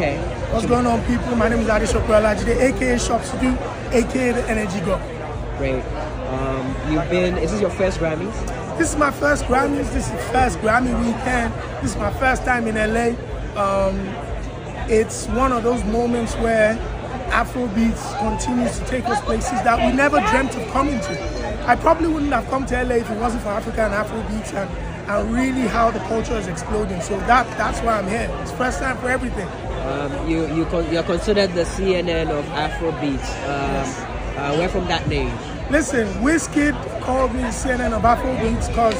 Okay. What's going on, people? My name is Adesope Olajide, aka Shopsydoo, aka the Energy God. Great. Um, you've been. Is this your first Grammys? This is my first Grammys. This is the first Grammy weekend. This is my first time in LA. Um, it's one of those moments where Afrobeats continues to take us places that we never dreamt of coming to. I probably wouldn't have come to LA if it wasn't for Africa and Afrobeats and, and really how the culture is exploding. So that that's why I'm here. It's first time for everything. Um, you you con- you're considered the CNN of Afrobeat. Um, Yes. uh, where from that name? Listen, Wizkid called me CNN of Afrobeats because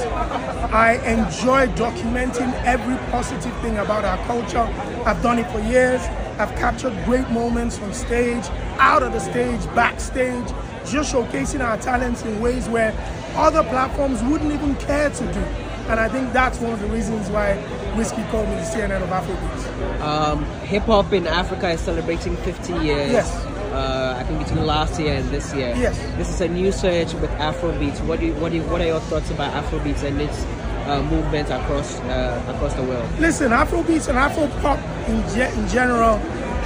I enjoy documenting every positive thing about our culture. I've done it for years. I've captured great moments from stage, out of the stage, backstage, just showcasing our talents in ways where other platforms wouldn't even care to do. And I think that's one of the reasons why Wizkid called me the CNN of Afrobeats. Um, Hip hop in Africa is celebrating 50 years. Yes. Uh, I think between last year and this year. Yes. This is a new surge with Afrobeats. What do you, what do you, what are your thoughts about Afrobeats and its uh, movement across uh, across the world? Listen, Afrobeats and Afropop in, ge- in general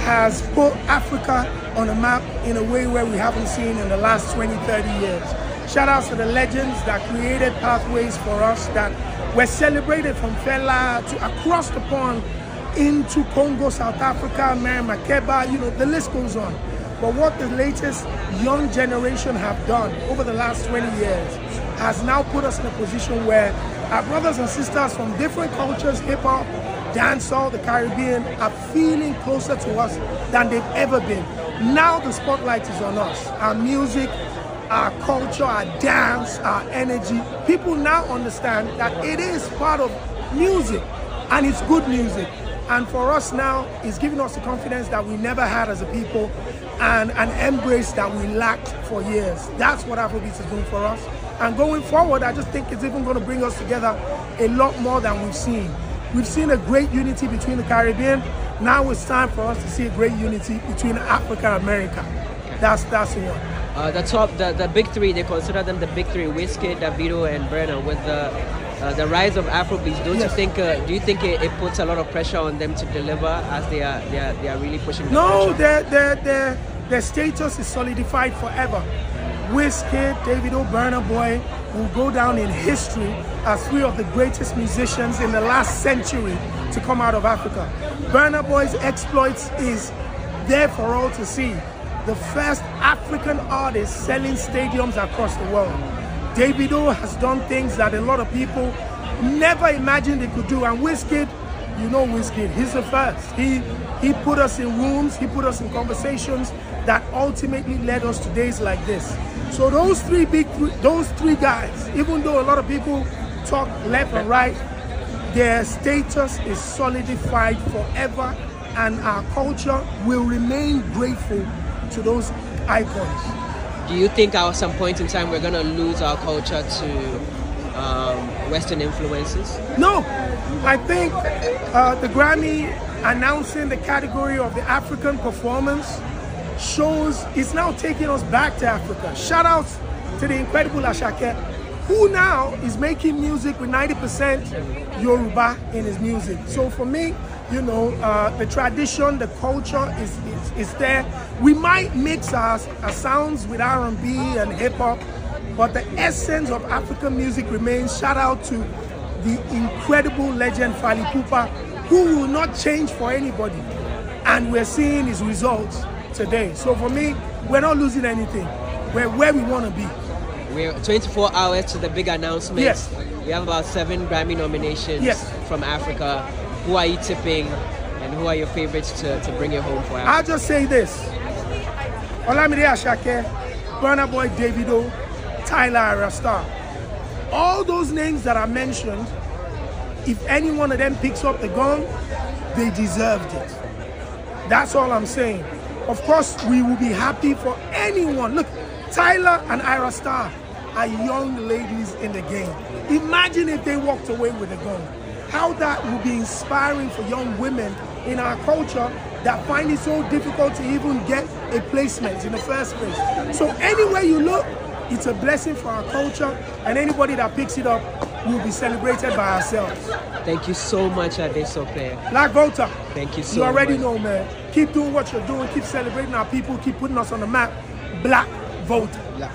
has put Africa on a map in a way where we haven't seen in the last 20, 30 years. Shout outs to the legends that created pathways for us that were celebrated from Fela to across the pond into Congo, South Africa, Miriam Makeba, you know, the list goes on. But what the latest young generation have done over the last 20 years has now put us in a position where our brothers and sisters from different cultures, hip hop, dancehall, the Caribbean, are feeling closer to us than they've ever been. Now the spotlight is on us. Our music, our culture, our dance, our energy. People now understand that it is part of music and it's good music. And for us now, it's giving us the confidence that we never had as a people and an embrace that we lacked for years. That's what Afrobeats is doing for us. And going forward, I just think it's even going to bring us together a lot more than we've seen. We've seen a great unity between the Caribbean. Now it's time for us to see a great unity between Africa and America. That's that's the one. Uh, the top, the, the big three, they consider them the big three: Wizkid, Davido, and Burna. With the uh, the rise of Afrobeats, don't Yes. you think? Uh, do you think it, it puts a lot of pressure on them to deliver as they are they are, they are really pushing? The No, their their their their status is solidified forever. Wizkid, Davido, Burna Boy will go down in history as three of the greatest musicians in the last century to come out of Africa. Burna Boy's exploits is there for all to see. The first African artist selling stadiums across the world. Davido has done things that a lot of people never imagined he could do. And Wizkid, you know Wizkid, he's the first. He he put us in rooms, he put us in conversations that ultimately led us to days like this. So those three big, those three guys, even though a lot of people talk left and right, their status is solidified forever, and our culture will remain grateful to those icons. Do you think at some point in time we're gonna lose our culture to um, Western influences? No, I think uh, the Grammy announcing the category of the African performance shows it's now taking us back to Africa. Shout out to the incredible Asake, who now is making music with 90% Yoruba in his music. So for me, you know, uh, the tradition, the culture is, is, is there. We might mix our, our sounds with R&B and hip hop, but the essence of African music remains. Shout out to the incredible legend Fally Ipupa, who will not change for anybody. And we're seeing his results today. So for me, we're not losing anything. We're where we want to be. We're 24 hours to the big announcement. Yes. We have about seven Grammy nominations Yes. from Africa. Who are you tipping, and who are your favorites to, to bring it home for I'll just say this. Olamide Asake, Burna Boy Davido, Tyla Arastar. All those names that I mentioned, if any one of them picks up the gun, they deserved it. That's all I'm saying. Of course, we will be happy for anyone. Look, Tyla and Ayra Starr are young ladies in the game. Imagine if they walked away with a gun. How that will be inspiring for young women in our culture that find it so difficult to even get a placement in the first place. So anywhere you look, it's a blessing for our culture, and anybody that picks it up will be celebrated by ourselves. Thank you so much, Adesope. Black Volta. Thank you so You already much. know, man. Keep doing what you're doing. Keep celebrating our people. Keep putting us on the map. Black vote. Black-